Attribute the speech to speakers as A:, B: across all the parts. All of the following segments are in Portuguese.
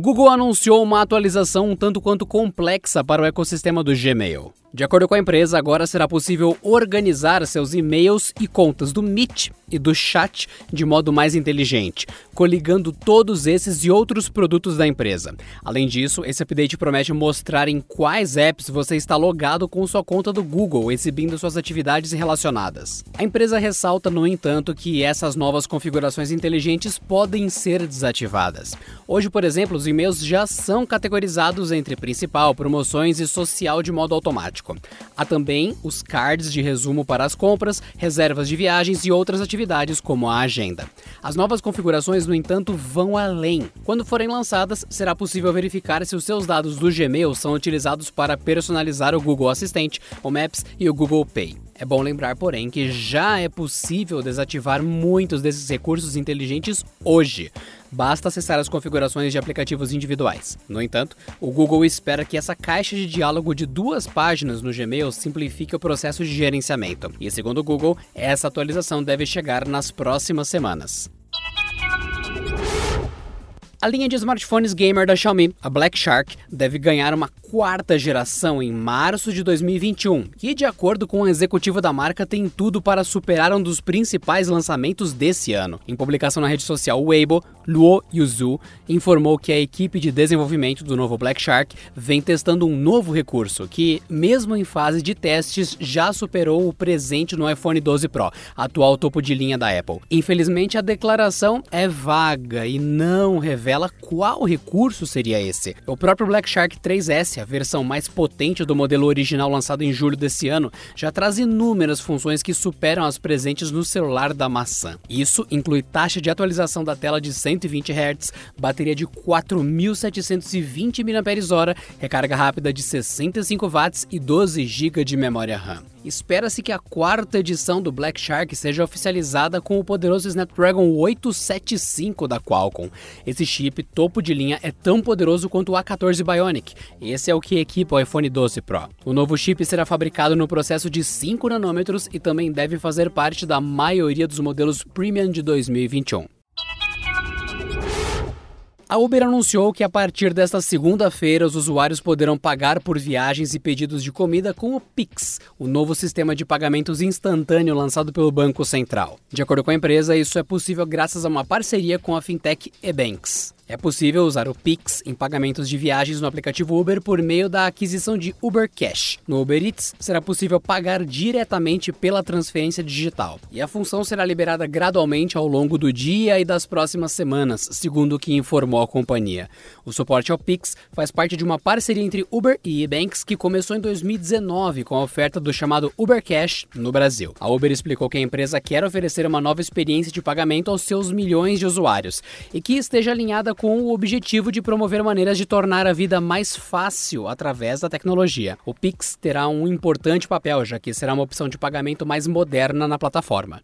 A: Google anunciou uma atualização um tanto quanto complexa para o ecossistema do Gmail. De acordo com a empresa, agora será possível organizar seus e-mails e contas do Meet e do Chat de modo mais inteligente, coligando todos esses e outros produtos da empresa. Além disso, esse update promete mostrar em quais apps você está logado com sua conta do Google, exibindo suas atividades relacionadas. A empresa ressalta, no entanto, que essas novas configurações inteligentes podem ser desativadas. Hoje, por exemplo, os e-mails já são categorizados entre principal, promoções e social de modo automático. Há também os cards de resumo para as compras, reservas de viagens e outras atividades, como a agenda. As novas configurações, no entanto, vão além. Quando forem lançadas, será possível verificar se os seus dados do Gmail são utilizados para personalizar o Google Assistente, o Maps e o Google Pay. É bom lembrar, porém, que já é possível desativar muitos desses recursos inteligentes hoje. Basta acessar as configurações de aplicativos individuais. No entanto, o Google espera que essa caixa de diálogo de duas páginas no Gmail simplifique o processo de gerenciamento. E segundo o Google, essa atualização deve chegar nas próximas semanas. A linha de smartphones gamer da Xiaomi, a Black Shark, deve ganhar uma quarta geração em março de 2021, que, de acordo com o executivo da marca, tem tudo para superar um dos principais lançamentos desse ano. Em publicação na rede social Weibo, Luo Yuzu informou que a equipe de desenvolvimento do novo Black Shark vem testando um novo recurso que, mesmo em fase de testes, já superou o presente no iPhone 12 Pro, atual topo de linha da Apple. Infelizmente, a declaração é vaga e não revela revela qual recurso seria esse. O próprio Black Shark 3S, a versão mais potente do modelo original lançado em julho desse ano, já traz inúmeras funções que superam as presentes no celular da maçã. Isso inclui taxa de atualização da tela de 120 Hz, bateria de 4.720 mAh, recarga rápida de 65 watts e 12 GB de memória RAM. Espera-se que a quarta edição do Black Shark seja oficializada com o poderoso Snapdragon 875 da Qualcomm. Esse chip topo de linha é tão poderoso quanto o A14 Bionic. Esse é o que equipa o iPhone 12 Pro. O novo chip será fabricado no processo de 5 nanômetros e também deve fazer parte da maioria dos modelos Premium de 2021. A Uber anunciou que a partir desta segunda-feira os usuários poderão pagar por viagens e pedidos de comida com o Pix, o novo sistema de pagamentos instantâneo lançado pelo Banco Central. De acordo com a empresa, isso é possível graças a uma parceria com a fintech Ebanks. É possível usar o Pix em pagamentos de viagens no aplicativo Uber por meio da aquisição de Uber Cash. No Uber Eats, será possível pagar diretamente pela transferência digital. E a função será liberada gradualmente ao longo do dia e das próximas semanas, segundo o que informou a companhia. O suporte ao Pix faz parte de uma parceria entre Uber e eBanks que começou em 2019 com a oferta do chamado Uber Cash no Brasil. A Uber explicou que a empresa quer oferecer uma nova experiência de pagamento aos seus milhões de usuários e que esteja alinhada com o objetivo de promover maneiras de tornar a vida mais fácil através da tecnologia. O Pix terá um importante papel, já que será uma opção de pagamento mais moderna na plataforma.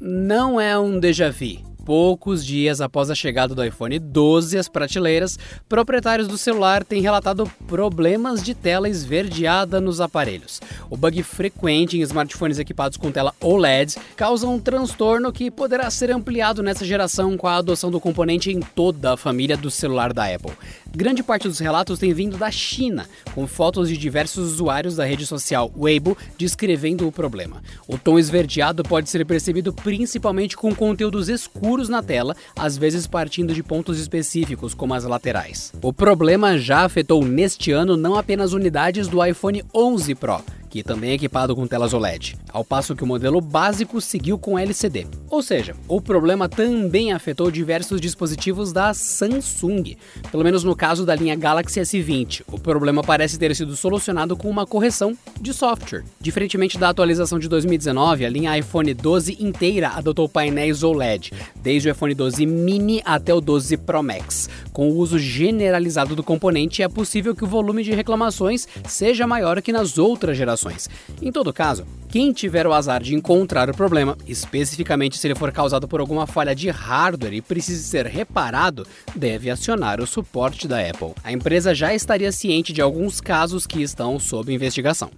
A: Não é um déjà vu Poucos dias após a chegada do iPhone 12 às prateleiras, proprietários do celular têm relatado problemas de tela esverdeada nos aparelhos. O bug frequente em smartphones equipados com tela OLED causa um transtorno que poderá ser ampliado nessa geração com a adoção do componente em toda a família do celular da Apple. Grande parte dos relatos tem vindo da China, com fotos de diversos usuários da rede social Weibo descrevendo o problema. O tom esverdeado pode ser percebido principalmente com conteúdos escuros na tela, às vezes partindo de pontos específicos, como as laterais. O problema já afetou neste ano não apenas unidades do iPhone 11 Pro, que também é equipado com telas OLED, ao passo que o modelo básico seguiu com LCD. Ou seja, o problema também afetou diversos dispositivos da Samsung, pelo menos no caso da linha Galaxy S20. O problema parece ter sido solucionado com uma correção de software. Diferentemente da atualização de 2019, a linha iPhone 12 inteira adotou painéis OLED, desde o iPhone 12 mini até o 12 Pro Max. Com o uso generalizado do componente, é possível que o volume de reclamações seja maior que nas outras gerações publicações. Em todo caso, quem tiver o azar de encontrar o problema, especificamente se ele for causado por alguma falha de hardware e precise ser reparado, deve acionar o suporte da Apple. A empresa já estaria ciente de alguns casos que estão sob investigação.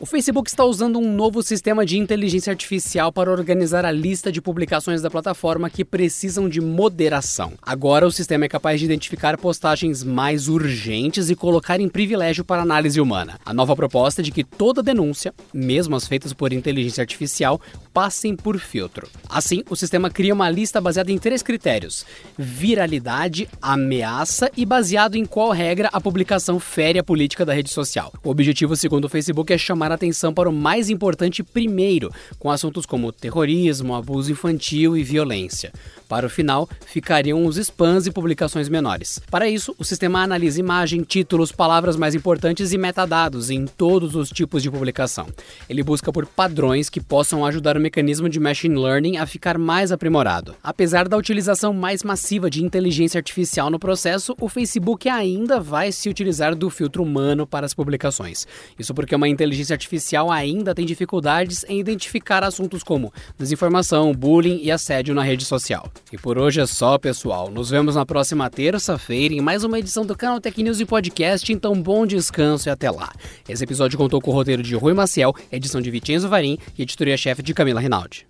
A: O Facebook está usando um novo sistema de inteligência artificial para organizar a lista de publicações da plataforma que precisam de moderação. Agora, o sistema é capaz de identificar postagens mais urgentes e colocar em privilégio para análise humana. A nova proposta é de que toda denúncia, mesmo as feitas por inteligência artificial, passem por filtro. Assim, o sistema cria uma lista baseada em três critérios: viralidade, ameaça e baseado em qual regra a publicação fere a política da rede social. O objetivo, segundo o Facebook, é chamar atenção para o mais importante primeiro, com assuntos como terrorismo, abuso infantil e violência. Para o final, ficariam os spams e publicações menores. Para isso, o sistema analisa imagem, títulos, palavras mais importantes e metadados em todos os tipos de publicação. Ele busca por padrões que possam ajudar o mecanismo de machine learning a ficar mais aprimorado. Apesar da utilização mais massiva de inteligência artificial no processo, o Facebook ainda vai se utilizar do filtro humano para as publicações. Isso porque uma inteligência artificial ainda tem dificuldades em identificar assuntos como desinformação, bullying e assédio na rede social. E por hoje é só, pessoal. Nos vemos na próxima terça-feira em mais uma edição do canal Tech News e Podcast. Então, bom descanso e até lá. Esse episódio contou com o roteiro de Rui Maciel, edição de Vicenzo Varim e editoria-chefe de Camila Rinaldi.